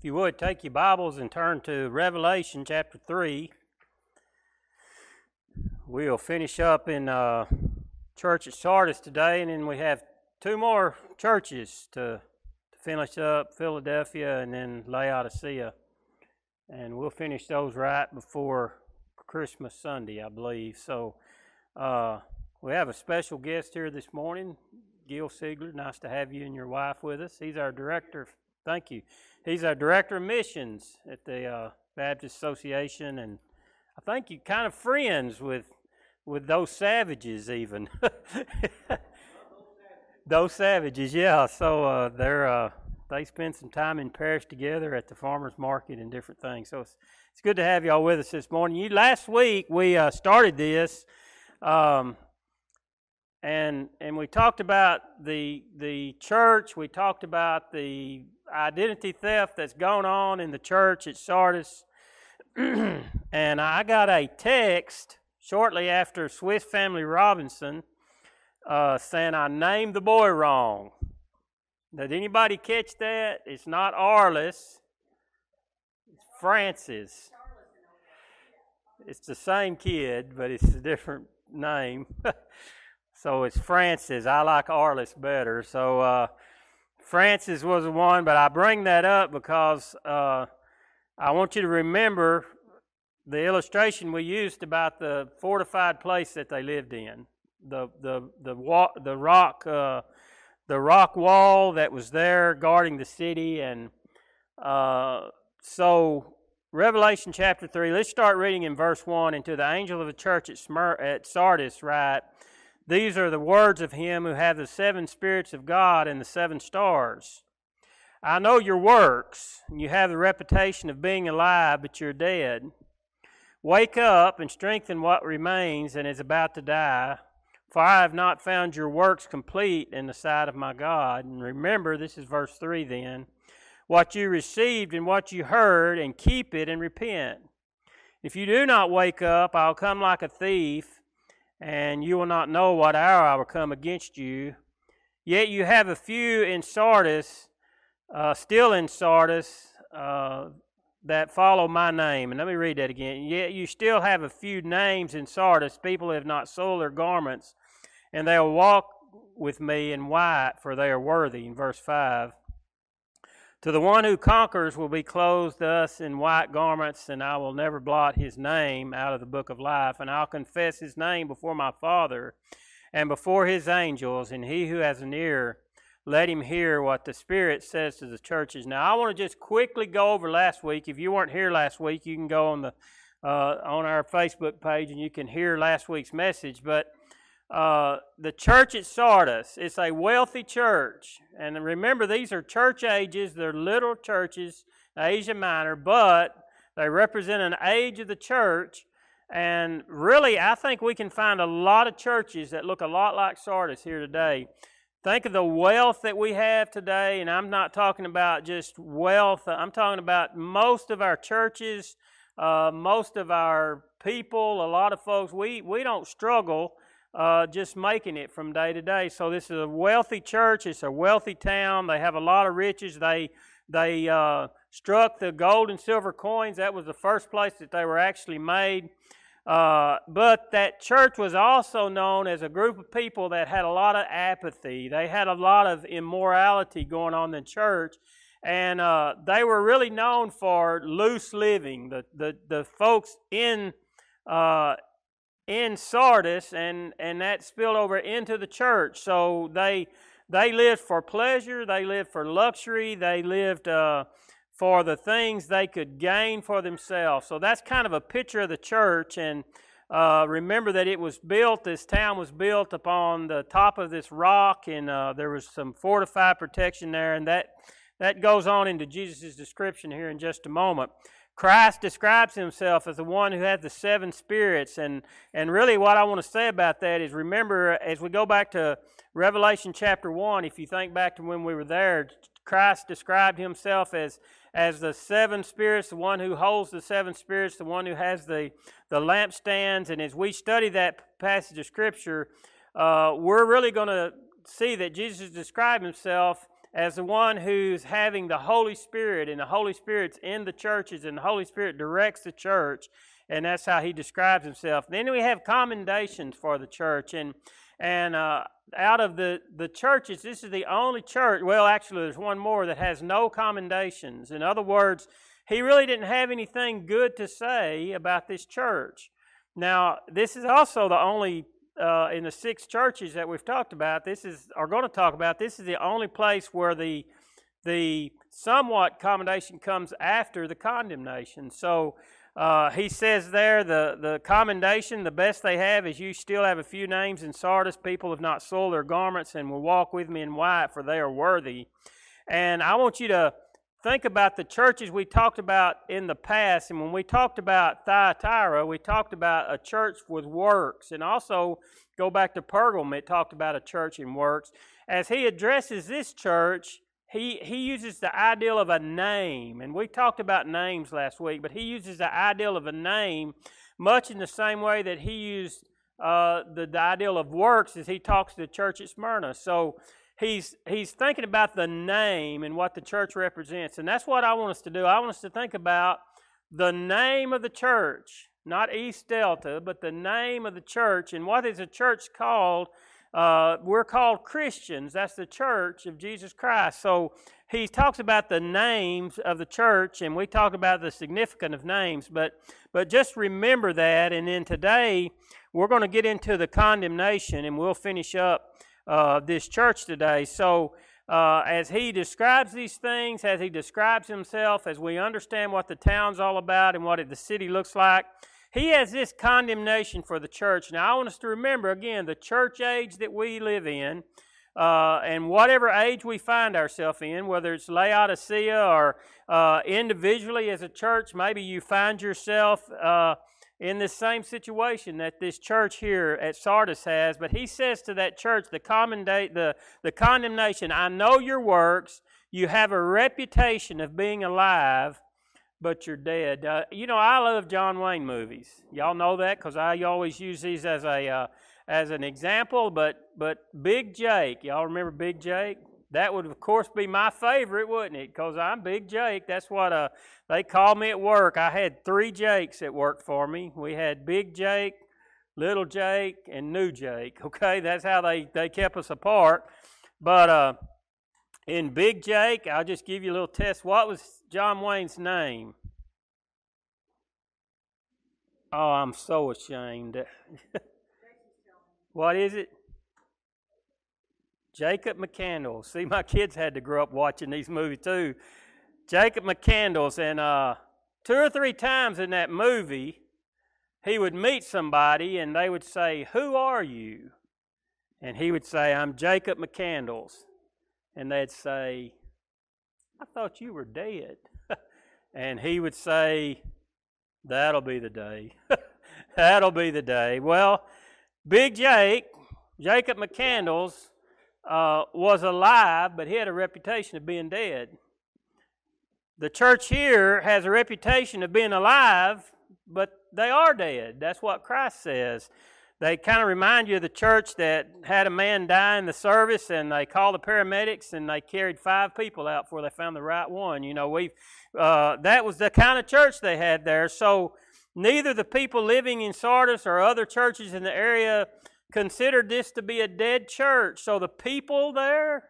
If you would, take your Bibles and turn to Revelation chapter 3. We'll finish up in uh, church at Sardis today, and then we have two more churches to, to finish up Philadelphia and then Laodicea. And we'll finish those right before Christmas Sunday, I believe. So uh, we have a special guest here this morning, Gil Siegler. Nice to have you and your wife with us. He's our director. Thank you. He's our director of missions at the uh, Baptist Association, and I think you kind of friends with with those savages, even those savages. Yeah. So uh, they're uh, they spend some time in parish together at the farmers market and different things. So it's it's good to have y'all with us this morning. You last week we uh, started this. Um, and and we talked about the the church. We talked about the identity theft that's going on in the church at Sardis. and I got a text shortly after Swiss Family Robinson uh, saying I named the boy wrong. Did anybody catch that? It's not Arliss, it's Francis. It's the same kid, but it's a different name. So it's Francis. I like Arliss better. So uh, Francis was the one, but I bring that up because uh, I want you to remember the illustration we used about the fortified place that they lived in, the the the wa- the rock uh, the rock wall that was there guarding the city, and uh, so Revelation chapter three. Let's start reading in verse one. And to the angel of the church at, Smir- at Sardis, write. These are the words of him who have the seven spirits of God and the seven stars. I know your works, and you have the reputation of being alive, but you're dead. Wake up and strengthen what remains and is about to die, for I have not found your works complete in the sight of my God. And remember, this is verse 3 then what you received and what you heard, and keep it and repent. If you do not wake up, I'll come like a thief and you will not know what hour I will come against you. Yet you have a few in Sardis, uh, still in Sardis, uh, that follow my name. And let me read that again. Yet you still have a few names in Sardis, people who have not sold their garments, and they will walk with me in white, for they are worthy. In verse 5. To the one who conquers will be clothed thus in white garments, and I will never blot his name out of the book of life. And I'll confess his name before my Father and before his angels. And he who has an ear, let him hear what the Spirit says to the churches. Now, I want to just quickly go over last week. If you weren't here last week, you can go on the uh, on our Facebook page and you can hear last week's message. But uh, the church at Sardis, it's a wealthy church. And remember, these are church ages, they're little churches, Asia Minor, but they represent an age of the church. And really, I think we can find a lot of churches that look a lot like Sardis here today. Think of the wealth that we have today, and I'm not talking about just wealth, I'm talking about most of our churches, uh, most of our people, a lot of folks, we, we don't struggle uh, just making it from day to day. So this is a wealthy church. It's a wealthy town. They have a lot of riches. They they uh, struck the gold and silver coins. That was the first place that they were actually made. Uh, but that church was also known as a group of people that had a lot of apathy. They had a lot of immorality going on in the church. And uh, they were really known for loose living. The, the, the folks in, uh, in Sardis, and, and that spilled over into the church. So they they lived for pleasure, they lived for luxury, they lived uh, for the things they could gain for themselves. So that's kind of a picture of the church. And uh, remember that it was built, this town was built upon the top of this rock, and uh, there was some fortified protection there, and that that goes on into Jesus' description here in just a moment. Christ describes himself as the one who has the seven spirits. And, and really, what I want to say about that is remember, as we go back to Revelation chapter 1, if you think back to when we were there, Christ described himself as, as the seven spirits, the one who holds the seven spirits, the one who has the, the lampstands. And as we study that passage of Scripture, uh, we're really going to see that Jesus described himself as the one who's having the Holy Spirit, and the Holy Spirit's in the churches, and the Holy Spirit directs the church, and that's how he describes himself. Then we have commendations for the church, and and uh, out of the the churches, this is the only church. Well, actually, there's one more that has no commendations. In other words, he really didn't have anything good to say about this church. Now, this is also the only uh, in the six churches that we've talked about. This is are going to talk about. This is the only place where the the somewhat commendation comes after the condemnation. So uh, he says there the, the commendation, the best they have is you still have a few names in Sardis. People have not soiled their garments and will walk with me in white, for they are worthy. And I want you to think about the churches we talked about in the past. And when we talked about Thyatira, we talked about a church with works. And also, go back to Pergamum, it talked about a church in works. As he addresses this church, he, he uses the ideal of a name. And we talked about names last week, but he uses the ideal of a name much in the same way that he used uh, the, the ideal of works as he talks to the church at Smyrna. So, he's he's thinking about the name and what the church represents. And that's what i want us to do. I want us to think about the name of the church not east delta but the name of the church and what is a church called. Uh, we're called christians. That's the church of jesus christ. So he talks about the names of the church and we talk about the significance of names. But but just remember that. And then today we're going to get into the condemnation and we'll finish up uh, this church today. So, uh, as he describes these things, as he describes himself, as we understand what the town's all about and what the city looks like, he has this condemnation for the church. Now, I want us to remember again the church age that we live in. Uh, and whatever age we find ourselves in, whether it's Laodicea or uh, individually as a church, maybe you find yourself uh, in this same situation that this church here at Sardis has, but he says to that church the, the, the condemnation I know your works, you have a reputation of being alive, but you're dead. Uh, you know, I love John Wayne movies. Y'all know that because I always use these as a uh, as an example. But but Big Jake, y'all remember Big Jake? That would, of course, be my favorite, wouldn't it? Because I'm Big Jake. That's what uh, they call me at work. I had three Jakes that worked for me. We had Big Jake, Little Jake, and New Jake. Okay, that's how they, they kept us apart. But uh, in Big Jake, I'll just give you a little test. What was John Wayne's name? Oh, I'm so ashamed. what is it? Jacob McCandles. See, my kids had to grow up watching these movies too. Jacob McCandles, and uh, two or three times in that movie, he would meet somebody and they would say, Who are you? And he would say, I'm Jacob McCandles. And they'd say, I thought you were dead. and he would say, That'll be the day. That'll be the day. Well, Big Jake, Jacob McCandles, uh, was alive, but he had a reputation of being dead. The church here has a reputation of being alive, but they are dead. That's what Christ says. They kind of remind you of the church that had a man die in the service, and they called the paramedics, and they carried five people out before they found the right one. You know, we uh, that was the kind of church they had there. So neither the people living in Sardis or other churches in the area considered this to be a dead church. So the people there,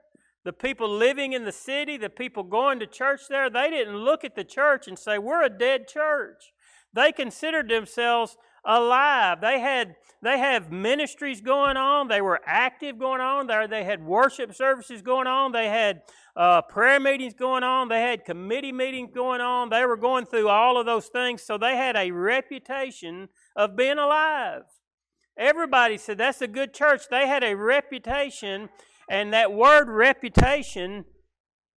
the people living in the city, the people going to church there, they didn't look at the church and say, We're a dead church. They considered themselves alive. They had they have ministries going on. They were active going on. There they had worship services going on. They had uh, prayer meetings going on. They had committee meetings going on. They were going through all of those things. So they had a reputation of being alive. Everybody said that's a good church. They had a reputation, and that word reputation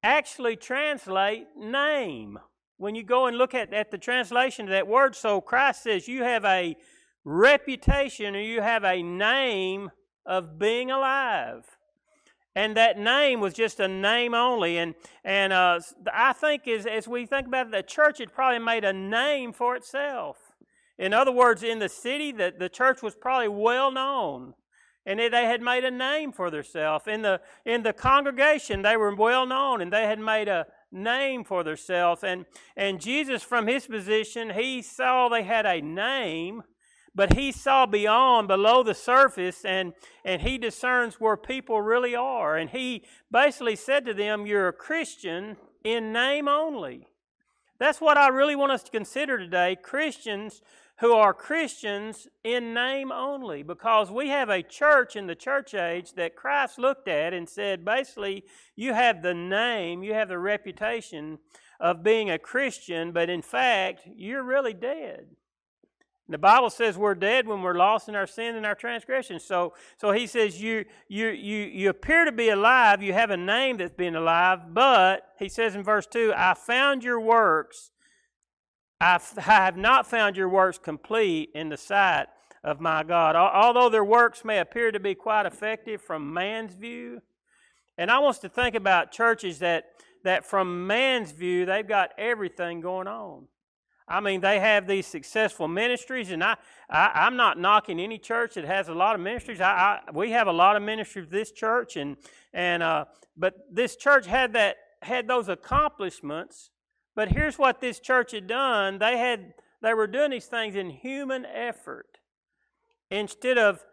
actually translate name. When you go and look at, at the translation of that word, so Christ says you have a reputation or you have a name of being alive. And that name was just a name only. And, and uh, I think as, as we think about it, the church had probably made a name for itself. In other words, in the city, the, the church was probably well known. and they had made a name for themselves. In the, in the congregation, they were well known, and they had made a name for themselves. And, and Jesus, from his position, he saw they had a name, but he saw beyond, below the surface, and, and he discerns where people really are. And he basically said to them, You're a Christian in name only. That's what I really want us to consider today Christians who are Christians in name only, because we have a church in the church age that Christ looked at and said, basically, you have the name, you have the reputation of being a Christian, but in fact, you're really dead. The Bible says we're dead when we're lost in our sin and our transgressions. So, so he says you, you, you, you appear to be alive. You have a name that's been alive, but he says in verse 2 I found your works I have not found your works complete in the sight of my God. Although their works may appear to be quite effective from man's view, and I want us to think about churches that, that from man's view, they've got everything going on. I mean, they have these successful ministries, and I, I, am not knocking any church that has a lot of ministries. I, I we have a lot of ministries this church, and and uh, but this church had that had those accomplishments, but here's what this church had done. They had they were doing these things in human effort instead of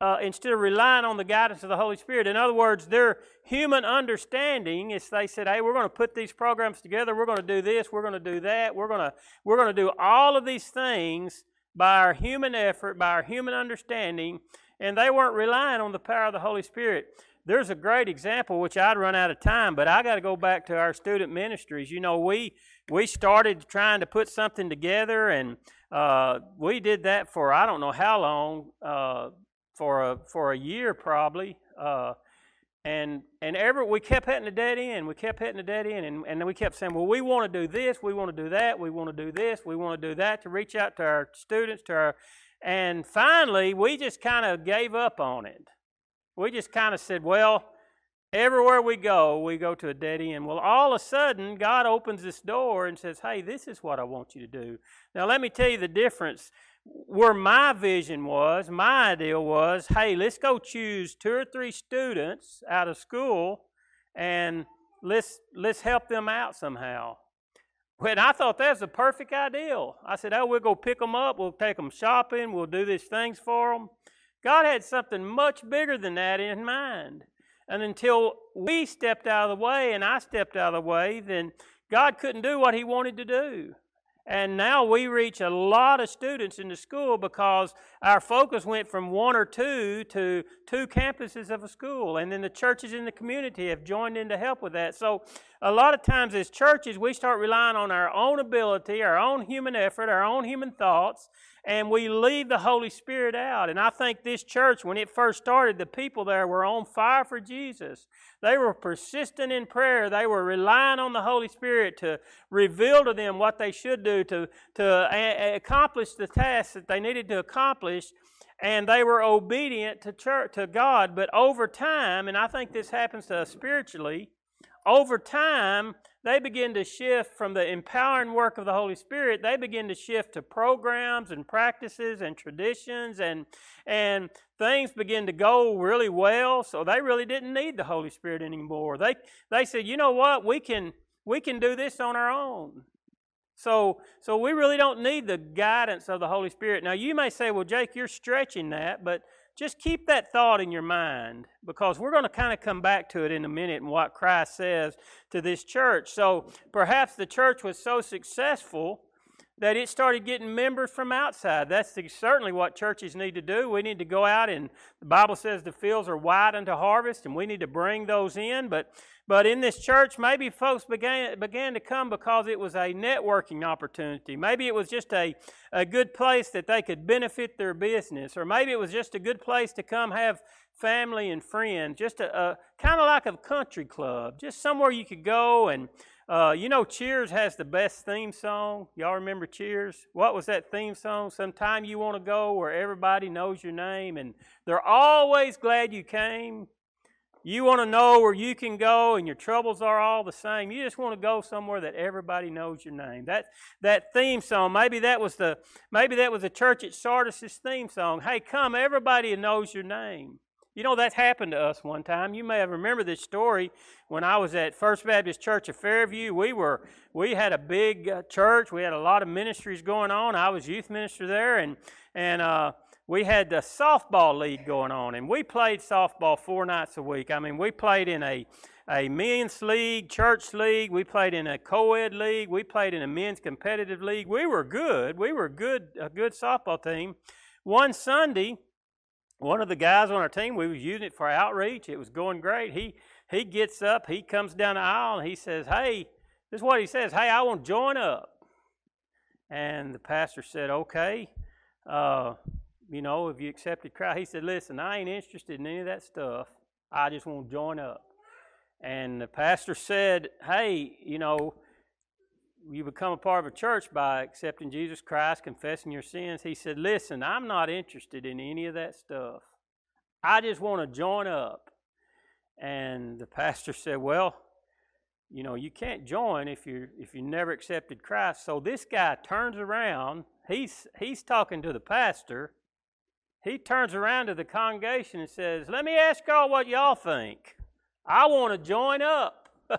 uh, instead of relying on the guidance of the Holy Spirit. In other words, their human understanding is they said, "Hey, we're going to put these programs together. We're going to do this. We're going to do that. We're going to we're going to do all of these things by our human effort, by our human understanding." And they weren't relying on the power of the Holy Spirit there's a great example, which I'd run out of time, but I got to go back to our student ministries. You know, we we started trying to put something together, and uh, we did that for I don't know how long, uh, for a for a year probably. Uh, and and every we kept hitting a dead end. We kept hitting a dead end, and, and we kept saying, "Well, we want to do this, we want to do that, we want to do this, we want to do that to reach out to our students, to our." And finally, we just kind of gave up on it we just kind of said, well, everywhere we go, we go to a dead end. Well, all of a sudden, God opens this door and says, hey, this is what I want you to do. Now, let me tell you the difference. Where my vision was, my ideal was, hey, let's go choose two or three students out of school and let's let's help them out somehow. When I thought that was a perfect ideal. I said, oh, we'll go pick them up, we'll take them shopping, we'll do these things for them. God had something much bigger than that in mind. And until we stepped out of the way and I stepped out of the way, then God couldn't do what He wanted to do. And now we reach a lot of students in the school because our focus went from one or two to two campuses of a school. And then the churches in the community have joined in to help with that. So a lot of times as churches, we start relying on our own ability, our own human effort, our own human thoughts, and we leave the Holy Spirit out. And I think this church, when it first started, the people there were on fire for Jesus. They were persistent in prayer. They were relying on the Holy Spirit to reveal to them what they should do to, to accomplish the tasks that they needed to accomplish. And they were obedient to church, to God. But over time, and I think this happens to us spiritually, over time, they begin to shift from the empowering work of the Holy Spirit, they begin to shift to programs and practices and traditions and and things begin to go really well, so they really didn't need the Holy Spirit anymore. They they said, "You know what? We can we can do this on our own." So, so we really don't need the guidance of the Holy Spirit. Now, you may say, well, Jake, you're stretching that, but just keep that thought in your mind because we're going to kind of come back to it in a minute and what Christ says to this church. So perhaps the church was so successful that it started getting members from outside. That's certainly what churches need to do. We need to go out and the Bible says the fields are wide unto harvest and we need to bring those in. But but in this church, maybe folks began, began to come because it was a networking opportunity. Maybe it was just a, a good place that they could benefit their business. Or maybe it was just a good place to come have family and friends. Just a, a kind of like a country club. Just somewhere you could go and uh, you know, Cheers has the best theme song. Y'all remember Cheers? What was that theme song? Sometime you want to go where everybody knows your name and they're always glad you came. You want to know where you can go and your troubles are all the same. You just want to go somewhere that everybody knows your name. That that theme song, maybe that was the maybe that was the church at Sardis' theme song. Hey, come, everybody knows your name. You know, that happened to us one time. You may have remembered this story when I was at First Baptist Church of Fairview. We were we had a big uh, church. We had a lot of ministries going on. I was youth minister there, and and uh, we had the softball league going on, and we played softball four nights a week. I mean, we played in a a men's league, church league. We played in a co-ed league. We played in a men's competitive league. We were good. We were good a good softball team. One Sunday one of the guys on our team, we was using it for outreach. It was going great. He he gets up, he comes down the aisle, and he says, "Hey, this is what he says. Hey, I want to join up." And the pastor said, "Okay, uh, you know, if you accepted Christ." He said, "Listen, I ain't interested in any of that stuff. I just want to join up." And the pastor said, "Hey, you know." You become a part of a church by accepting Jesus Christ, confessing your sins. He said, Listen, I'm not interested in any of that stuff. I just want to join up. And the pastor said, Well, you know, you can't join if you if you never accepted Christ. So this guy turns around. He's he's talking to the pastor. He turns around to the congregation and says, "Let me ask y'all what y'all think. I want to join up."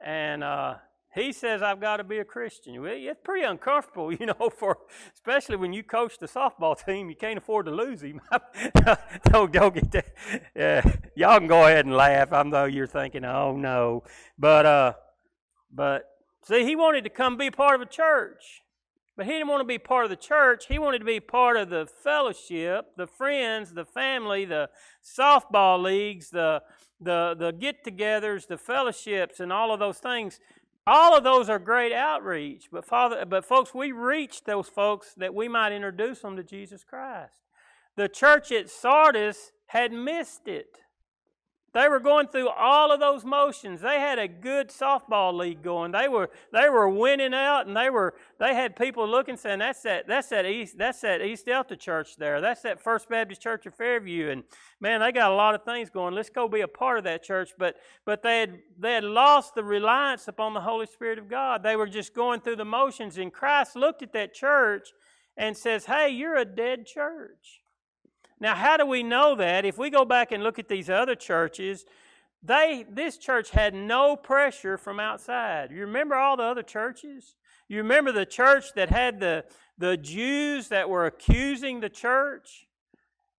and uh, he says I've got to be a Christian. Well, it's pretty uncomfortable, you know, for especially when you coach the softball team. You can't afford to lose him. don't, don't get that. Yeah, y'all can go ahead and laugh. I know you're thinking, oh no, but uh, but see, he wanted to come be part of a church. But he didn't want to be part of the church. He wanted to be part of the fellowship, the friends, the family, the softball leagues, the the the get-togethers, the fellowships, and all of those things. All of those are great outreach, but Father, but folks, we reached those folks that we might introduce them to Jesus Christ. The church at Sardis had missed it. They were going through all of those motions. They had a good softball league going. They were they were winning out, and they were they had people looking saying that's that that's that east that's that East Delta Church there. That's that First Baptist Church of Fairview, and man, they got a lot of things going. Let's go be a part of that church. But but they had they had lost the reliance upon the Holy Spirit of God. They were just going through the motions, and Christ looked at that church and says, "Hey, you're a dead church." Now, how do we know that? If we go back and look at these other churches, they this church had no pressure from outside. You remember all the other churches? You remember the church that had the, the Jews that were accusing the church?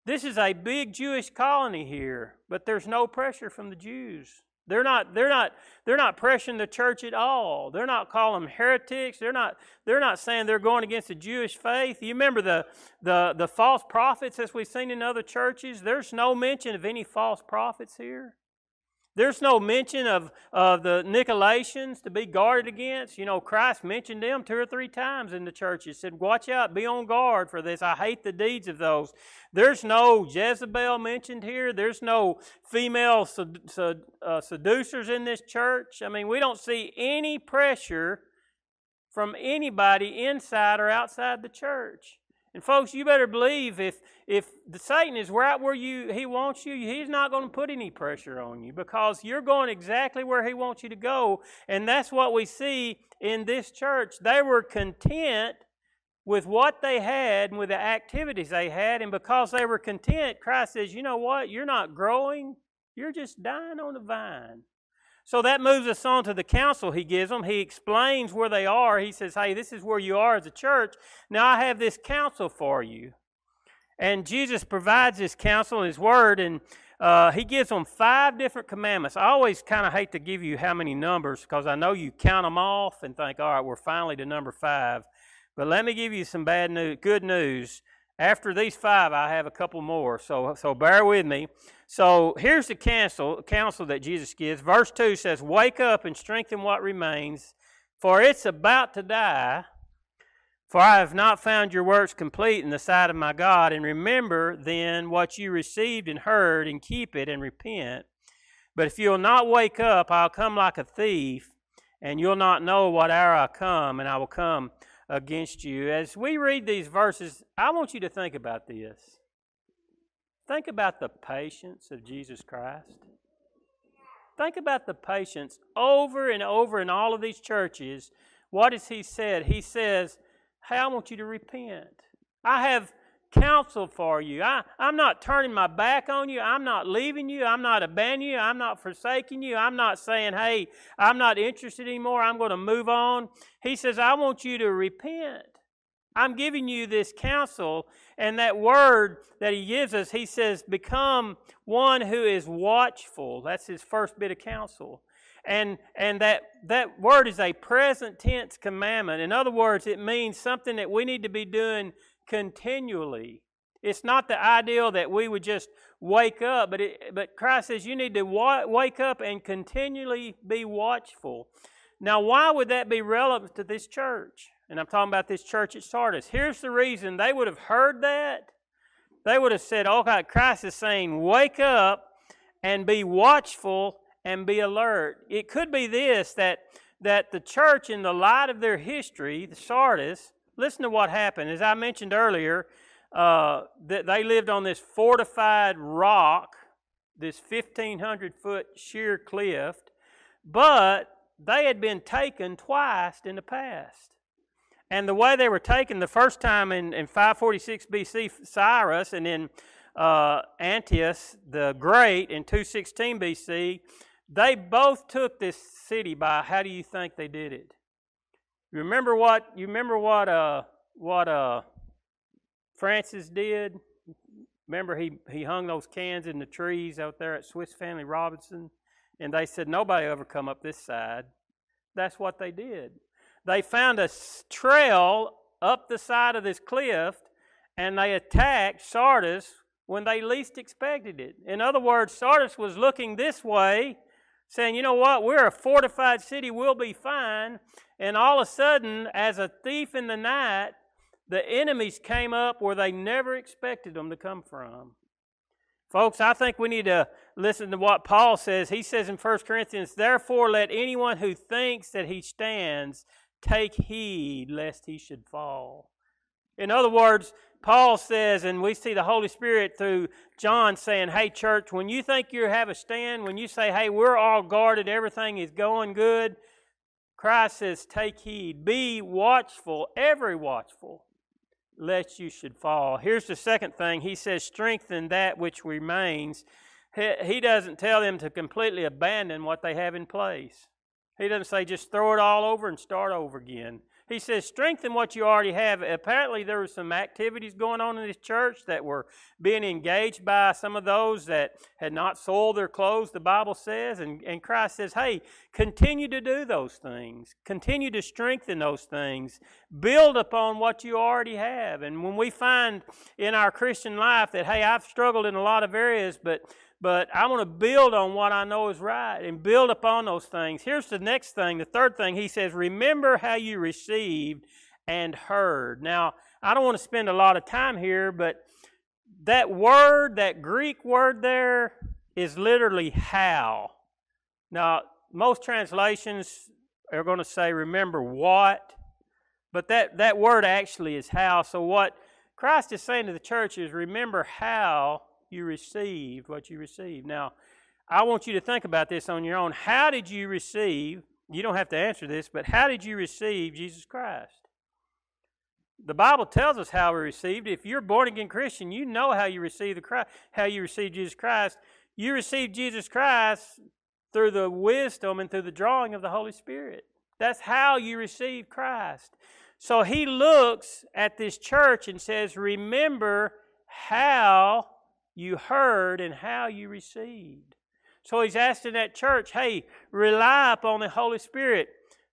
This is a big Jewish colony here, but there's no pressure from the Jews. They're not, they're not, they're not pressuring the church at all. They're not calling them heretics. They're not, they're not saying they're going against the Jewish faith. You remember the, the, the false prophets as we've seen in other churches? There's no mention of any false prophets here. There's no mention of, of the Nicolaitans to be guarded against. You know, Christ mentioned them two or three times in the church. He said, Watch out, be on guard for this. I hate the deeds of those. There's no Jezebel mentioned here. There's no female sed- sed- uh, seducers in this church. I mean, we don't see any pressure from anybody inside or outside the church. And folks, you better believe if if the Satan is right where you he wants you, he's not going to put any pressure on you because you're going exactly where he wants you to go. And that's what we see in this church. They were content with what they had and with the activities they had, and because they were content, Christ says, "You know what? You're not growing. You're just dying on the vine." So that moves us on to the counsel he gives them. He explains where they are. He says, Hey, this is where you are as a church. Now I have this counsel for you. And Jesus provides this counsel in his word, and uh, he gives them five different commandments. I always kind of hate to give you how many numbers because I know you count them off and think, all right, we're finally to number five. But let me give you some bad news, good news. After these five, I have a couple more. So, so bear with me. So here's the counsel, counsel that Jesus gives. Verse 2 says, Wake up and strengthen what remains, for it's about to die. For I have not found your works complete in the sight of my God. And remember then what you received and heard, and keep it and repent. But if you'll not wake up, I'll come like a thief, and you'll not know what hour I come, and I will come against you. As we read these verses, I want you to think about this. Think about the patience of Jesus Christ. Think about the patience over and over in all of these churches. What has He said? He says, Hey, I want you to repent. I have counsel for you. I, I'm not turning my back on you. I'm not leaving you. I'm not abandoning you. I'm not forsaking you. I'm not saying, hey, I'm not interested anymore. I'm going to move on. He says, I want you to repent. I'm giving you this counsel, and that word that he gives us, he says, become one who is watchful. That's his first bit of counsel. And, and that, that word is a present tense commandment. In other words, it means something that we need to be doing continually. It's not the ideal that we would just wake up, but, it, but Christ says you need to wa- wake up and continually be watchful. Now, why would that be relevant to this church? And I'm talking about this church at Sardis. Here's the reason they would have heard that. They would have said, Okay, Christ is saying, wake up and be watchful and be alert. It could be this that, that the church, in the light of their history, the Sardis, listen to what happened. As I mentioned earlier, uh, that they lived on this fortified rock, this 1,500 foot sheer cliff, but they had been taken twice in the past. And the way they were taken, the first time in, in 546 BC, Cyrus, and then uh, Antiochus the Great in 216 BC, they both took this city by how do you think they did it? You remember what you remember what uh what uh Francis did? Remember he he hung those cans in the trees out there at Swiss Family Robinson and they said nobody ever come up this side. That's what they did. They found a trail up the side of this cliff and they attacked Sardis when they least expected it. In other words, Sardis was looking this way saying, you know what, we're a fortified city, we'll be fine. And all of a sudden, as a thief in the night, the enemies came up where they never expected them to come from. Folks, I think we need to listen to what Paul says. He says in 1 Corinthians, Therefore, let anyone who thinks that he stands take heed lest he should fall. In other words, Paul says, and we see the Holy Spirit through John saying, Hey, church, when you think you have a stand, when you say, Hey, we're all guarded, everything is going good, Christ says, Take heed, be watchful, every watchful, lest you should fall. Here's the second thing He says, Strengthen that which remains. He doesn't tell them to completely abandon what they have in place. He doesn't say just throw it all over and start over again. He says, strengthen what you already have. Apparently, there were some activities going on in this church that were being engaged by some of those that had not soiled their clothes, the Bible says. And, and Christ says, hey, continue to do those things, continue to strengthen those things, build upon what you already have. And when we find in our Christian life that, hey, I've struggled in a lot of areas, but but I want to build on what I know is right and build upon those things. Here's the next thing, the third thing. He says, Remember how you received and heard. Now, I don't want to spend a lot of time here, but that word, that Greek word there, is literally how. Now, most translations are going to say, Remember what, but that, that word actually is how. So, what Christ is saying to the church is, Remember how you received what you received. Now, I want you to think about this on your own. How did you receive? You don't have to answer this, but how did you receive Jesus Christ? The Bible tells us how we received. If you're born again Christian, you know how you receive the Christ, how you receive Jesus Christ. You receive Jesus Christ through the wisdom and through the drawing of the Holy Spirit. That's how you receive Christ. So he looks at this church and says, Remember how you heard and how you received. So he's asking that church, hey, rely upon the Holy Spirit.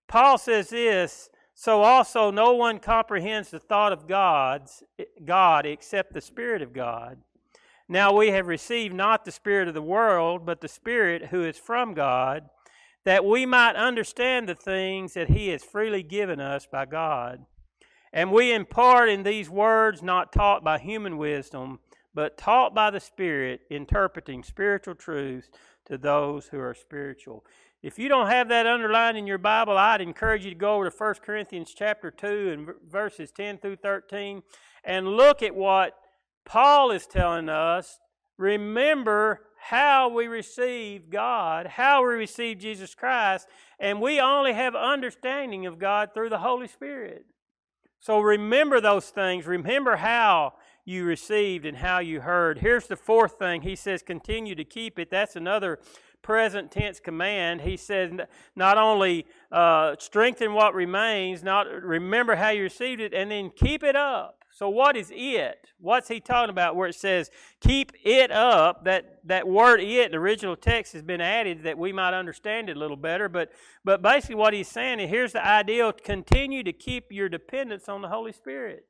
Paul says this, so also no one comprehends the thought of God's God except the Spirit of God. Now we have received not the Spirit of the world, but the Spirit who is from God, that we might understand the things that He has freely given us by God. And we impart in these words not taught by human wisdom, but taught by the Spirit, interpreting spiritual truths to those who are spiritual. If you don't have that underlined in your Bible, I'd encourage you to go over to 1 Corinthians chapter 2 and verses 10 through 13 and look at what Paul is telling us. Remember how we receive God, how we receive Jesus Christ, and we only have understanding of God through the Holy Spirit. So remember those things. Remember how you received and how you heard. Here's the fourth thing. He says, continue to keep it. That's another present tense command. He says, not only uh, strengthen what remains, not remember how you received it, and then keep it up. So what is it? What's he talking about where it says keep it up? That that word it, the original text has been added that we might understand it a little better. But but basically what he's saying, and here's the ideal, continue to keep your dependence on the Holy Spirit.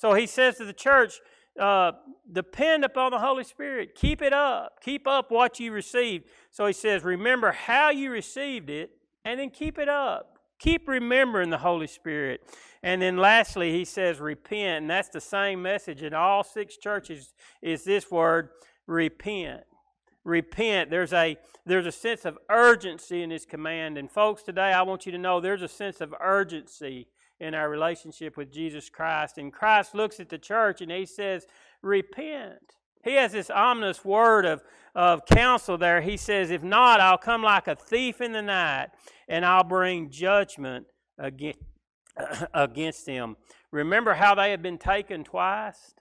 So he says to the church, uh, depend upon the Holy Spirit. Keep it up. Keep up what you received. So he says, remember how you received it, and then keep it up. Keep remembering the Holy Spirit. And then lastly, he says, repent. And that's the same message in all six churches is this word, repent. Repent. There's a there's a sense of urgency in this command. And folks, today I want you to know there's a sense of urgency in our relationship with Jesus Christ. And Christ looks at the church and he says, Repent. He has this ominous word of, of counsel there. He says, If not, I'll come like a thief in the night and I'll bring judgment against, against them. Remember how they had been taken twice?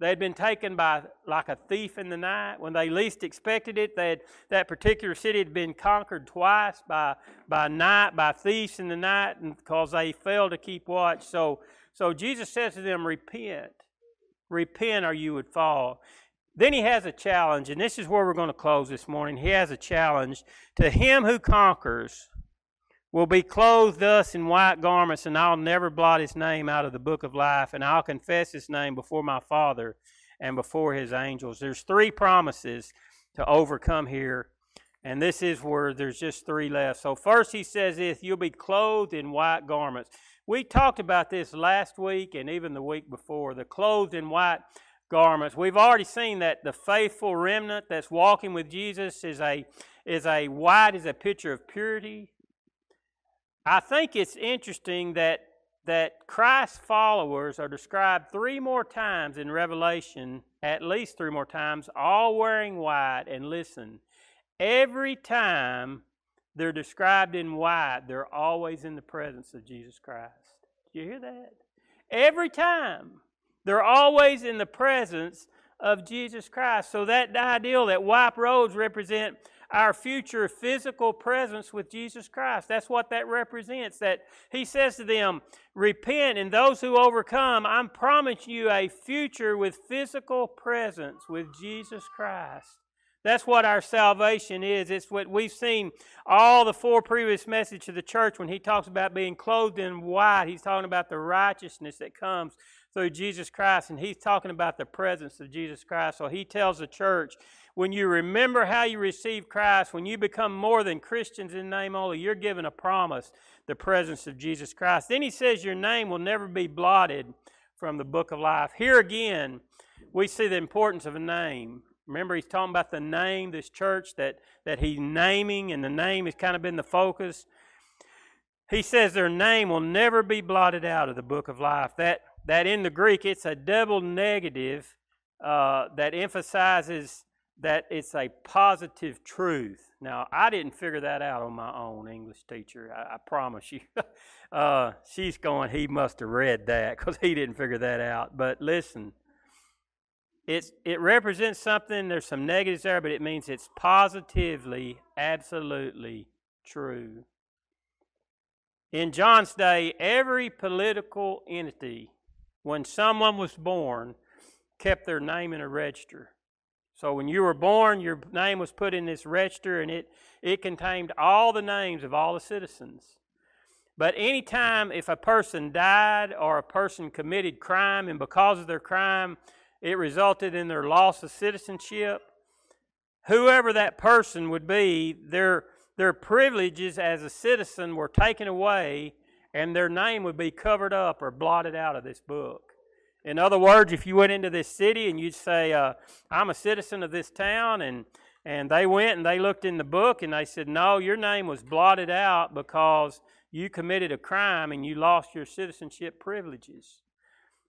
They had been taken by like a thief in the night. When they least expected it, they had, that particular city had been conquered twice by, by night, by thieves in the night, because they failed to keep watch. So, so Jesus says to them, Repent. Repent or you would fall. Then he has a challenge, and this is where we're going to close this morning. He has a challenge. To him who conquers, will be clothed thus in white garments, and I'll never blot his name out of the book of life, and I'll confess his name before my Father and before his angels. There's three promises to overcome here, and this is where there's just three left. So, first he says this you'll be clothed in white garments. We talked about this last week and even the week before the clothed in white garments. We've already seen that the faithful remnant that's walking with Jesus is a is a white is a picture of purity I think it's interesting that that Christ's followers are described three more times in Revelation, at least three more times, all wearing white. And listen, every time they're described in white, they're always in the presence of Jesus Christ. Do you hear that? Every time. They're always in the presence of Jesus Christ. So that ideal that white robes represent our future physical presence with Jesus Christ. That's what that represents. That he says to them, Repent, and those who overcome, I'm promising you a future with physical presence with Jesus Christ. That's what our salvation is. It's what we've seen all the four previous messages of the church when he talks about being clothed in white. He's talking about the righteousness that comes through Jesus Christ, and he's talking about the presence of Jesus Christ. So he tells the church when you remember how you received Christ, when you become more than Christians in name only, you're given a promise, the presence of Jesus Christ. Then he says your name will never be blotted from the book of life. Here again, we see the importance of a name. Remember, he's talking about the name, this church that, that he's naming, and the name has kind of been the focus. He says their name will never be blotted out of the book of life. That, that in the Greek, it's a double negative uh, that emphasizes that it's a positive truth. Now, I didn't figure that out on my own, English teacher. I, I promise you. uh, she's going, he must have read that because he didn't figure that out. But listen, it's, it represents something, there's some negatives there, but it means it's positively, absolutely true. In John's day, every political entity, when someone was born, kept their name in a register. So when you were born, your name was put in this register, and it, it contained all the names of all the citizens. But anytime if a person died or a person committed crime, and because of their crime, it resulted in their loss of citizenship, whoever that person would be, their, their privileges as a citizen were taken away, and their name would be covered up or blotted out of this book. In other words, if you went into this city and you'd say, uh, I'm a citizen of this town, and, and they went and they looked in the book and they said, No, your name was blotted out because you committed a crime and you lost your citizenship privileges.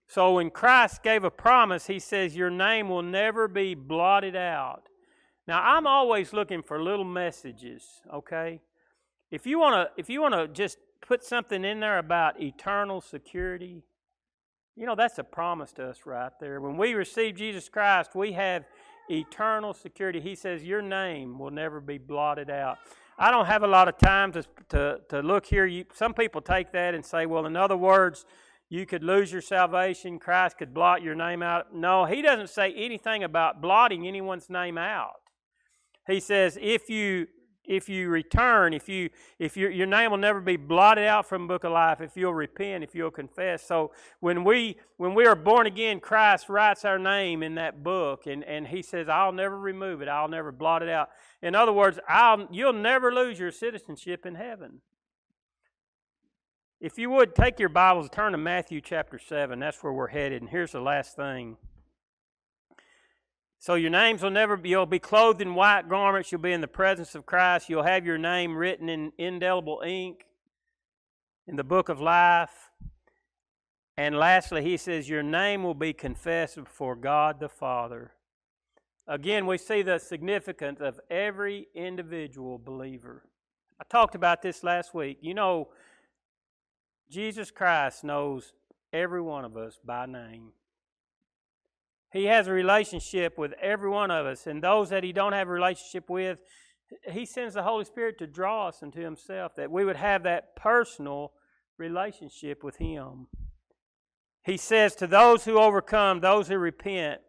So when Christ gave a promise, he says, Your name will never be blotted out. Now, I'm always looking for little messages, okay? If you want to if you want to just put something in there about eternal security, You know, that's a promise to us right there. When we receive Jesus Christ, we have eternal security. He says, Your name will never be blotted out. I don't have a lot of time to, to, to look here. You, some people take that and say, well, in other words, you could lose your salvation. Christ could blot your name out. No, he doesn't say anything about blotting anyone's name out. He says, if you if you return, if you if your your name will never be blotted out from the book of life, if you'll repent, if you'll confess. So when we when we are born again, Christ writes our name in that book, and, and he says, I'll never remove it, I'll never blot it out. In other words, I'll you'll never lose your citizenship in heaven. If you would take your Bibles, turn to Matthew chapter 7. That's where we're headed. And here's the last thing. So your names will never be, you'll be clothed in white garments. You'll be in the presence of Christ. You'll have your name written in indelible ink in the book of life. And lastly, he says, Your name will be confessed before God the Father. Again, we see the significance of every individual believer. I talked about this last week. You know, Jesus Christ knows every one of us by name. He has a relationship with every one of us, and those that he don't have a relationship with, he sends the Holy Spirit to draw us into himself, that we would have that personal relationship with him. He says to those who overcome, those who repent,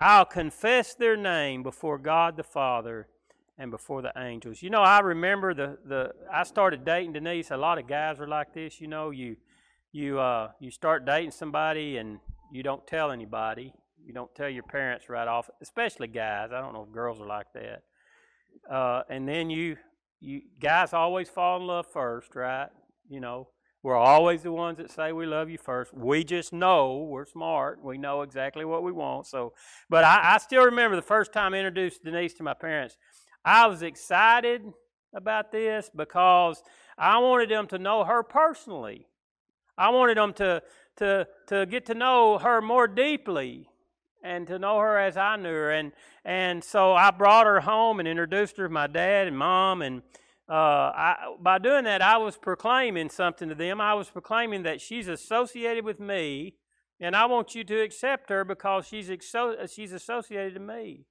I'll confess their name before God the Father and before the angels. You know, I remember the, the I started dating Denise. A lot of guys are like this. You know, you you uh, you start dating somebody and you don't tell anybody, you don't tell your parents right off, especially guys. I don't know if girls are like that. Uh, and then you, you guys always fall in love first, right? You know, we're always the ones that say we love you first. We just know we're smart. We know exactly what we want. So, but I, I still remember the first time I introduced Denise to my parents. I was excited about this because I wanted them to know her personally. I wanted them to to to get to know her more deeply and to know her as I knew her. And and so I brought her home and introduced her to my dad and mom. And uh, I, by doing that, I was proclaiming something to them. I was proclaiming that she's associated with me, and I want you to accept her because she's exo- she's associated to me.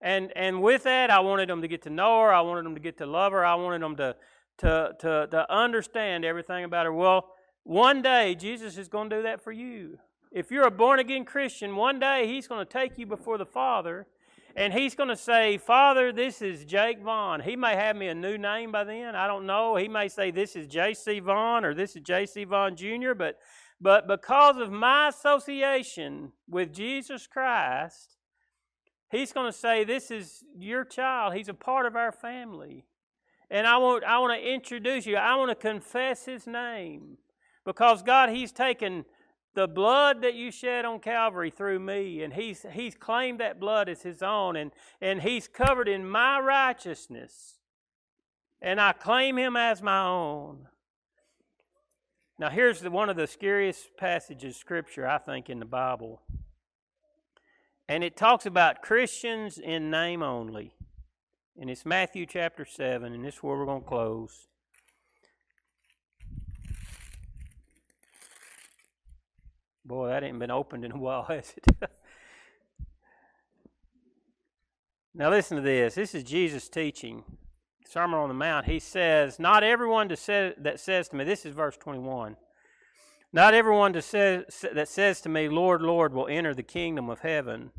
And and with that, I wanted them to get to know her. I wanted them to get to love her. I wanted them to to to to understand everything about her. Well, one day Jesus is going to do that for you if you're a born again Christian, one day He's going to take you before the Father and He's going to say, Father, this is Jake Vaughn. He may have me a new name by then. I don't know. He may say, This is J.C. Vaughn or this is J.C. Vaughn Jr., but, but because of my association with Jesus Christ, He's going to say, This is your child. He's a part of our family. And I want, I want to introduce you. I want to confess His name. Because God, He's taken the blood that you shed on Calvary through me, and he's, he's claimed that blood as his own, and, and he's covered in my righteousness, and I claim him as my own. Now, here's the, one of the scariest passages of Scripture, I think, in the Bible. And it talks about Christians in name only. And it's Matthew chapter 7, and this is where we're going to close. Boy, that ain't been opened in a while, has it? now, listen to this. This is Jesus teaching. Sermon on the Mount. He says, Not everyone say, that says to me, this is verse 21. Not everyone that says to me, Lord, Lord, will enter the kingdom of heaven,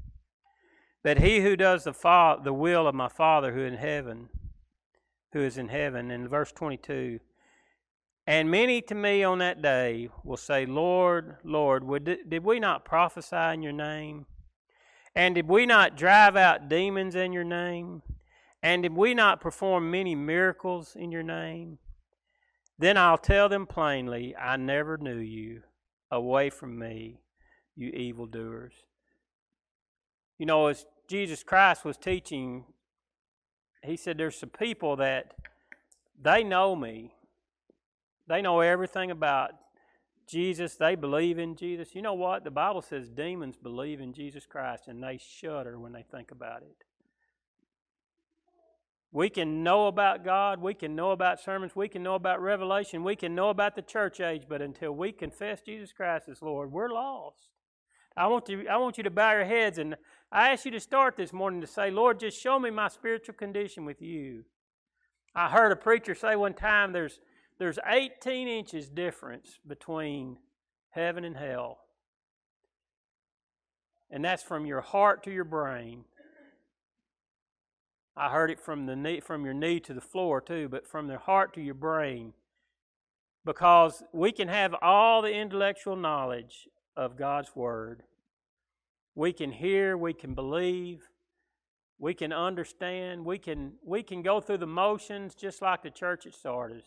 but he who does the, fa- the will of my Father who in heaven, who is in heaven. In verse 22, and many to me on that day will say, Lord, Lord, did we not prophesy in your name? And did we not drive out demons in your name? And did we not perform many miracles in your name? Then I'll tell them plainly, I never knew you. Away from me, you evildoers. You know, as Jesus Christ was teaching, he said, There's some people that they know me, they know everything about Jesus. They believe in Jesus. You know what? The Bible says demons believe in Jesus Christ and they shudder when they think about it. We can know about God, we can know about sermons, we can know about revelation, we can know about the church age, but until we confess Jesus Christ as Lord, we're lost. I want you, I want you to bow your heads and I ask you to start this morning to say, Lord, just show me my spiritual condition with you. I heard a preacher say one time there's there's 18 inches difference between heaven and hell. And that's from your heart to your brain. I heard it from the knee, from your knee to the floor too, but from the heart to your brain. Because we can have all the intellectual knowledge of God's Word. We can hear, we can believe, we can understand, we can, we can go through the motions just like the church at Sardis.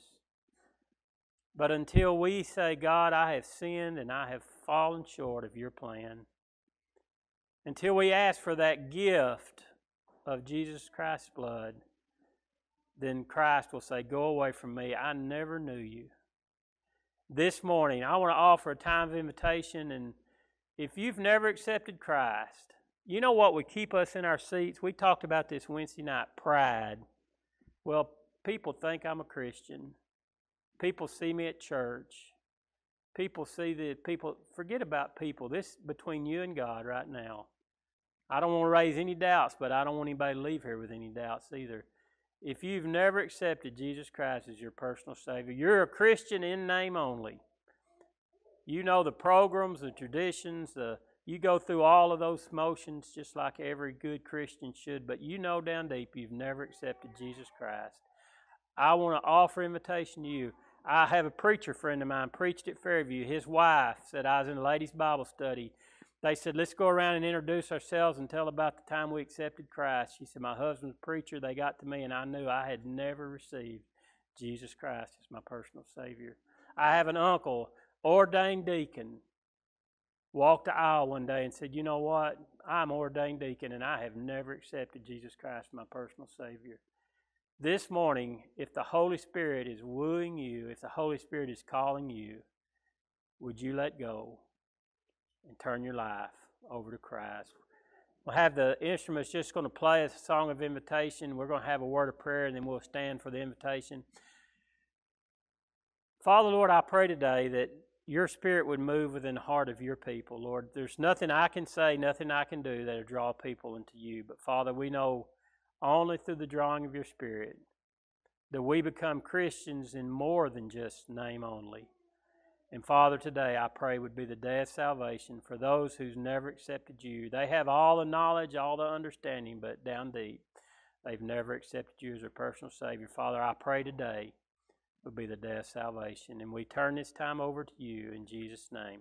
But until we say, God, I have sinned and I have fallen short of your plan, until we ask for that gift of Jesus Christ's blood, then Christ will say, Go away from me. I never knew you. This morning, I want to offer a time of invitation. And if you've never accepted Christ, you know what would keep us in our seats? We talked about this Wednesday night pride. Well, people think I'm a Christian. People see me at church. People see that people forget about people. This between you and God right now. I don't want to raise any doubts, but I don't want anybody to leave here with any doubts either. If you've never accepted Jesus Christ as your personal Savior, you're a Christian in name only. You know the programs, the traditions, the you go through all of those motions just like every good Christian should, but you know down deep you've never accepted Jesus Christ. I want to offer invitation to you. I have a preacher friend of mine preached at Fairview. His wife said I was in a ladies' Bible study they said, Let's go around and introduce ourselves and tell about the time we accepted Christ. She said, My husband's preacher. They got to me, and I knew I had never received Jesus Christ as my personal Savior. I have an uncle, ordained deacon, walked the aisle one day and said, You know what? I'm ordained deacon, and I have never accepted Jesus Christ as my personal Savior. This morning, if the Holy Spirit is wooing you, if the Holy Spirit is calling you, would you let go? and turn your life over to Christ. We'll have the instruments just going to play a song of invitation. We're going to have a word of prayer, and then we'll stand for the invitation. Father, Lord, I pray today that your spirit would move within the heart of your people, Lord. There's nothing I can say, nothing I can do that'll draw people into you. But Father, we know only through the drawing of your spirit that we become Christians in more than just name only. And Father, today I pray would be the day of salvation for those who's never accepted you. They have all the knowledge, all the understanding, but down deep, they've never accepted you as their personal Savior. Father, I pray today would be the day of salvation. And we turn this time over to you in Jesus' name.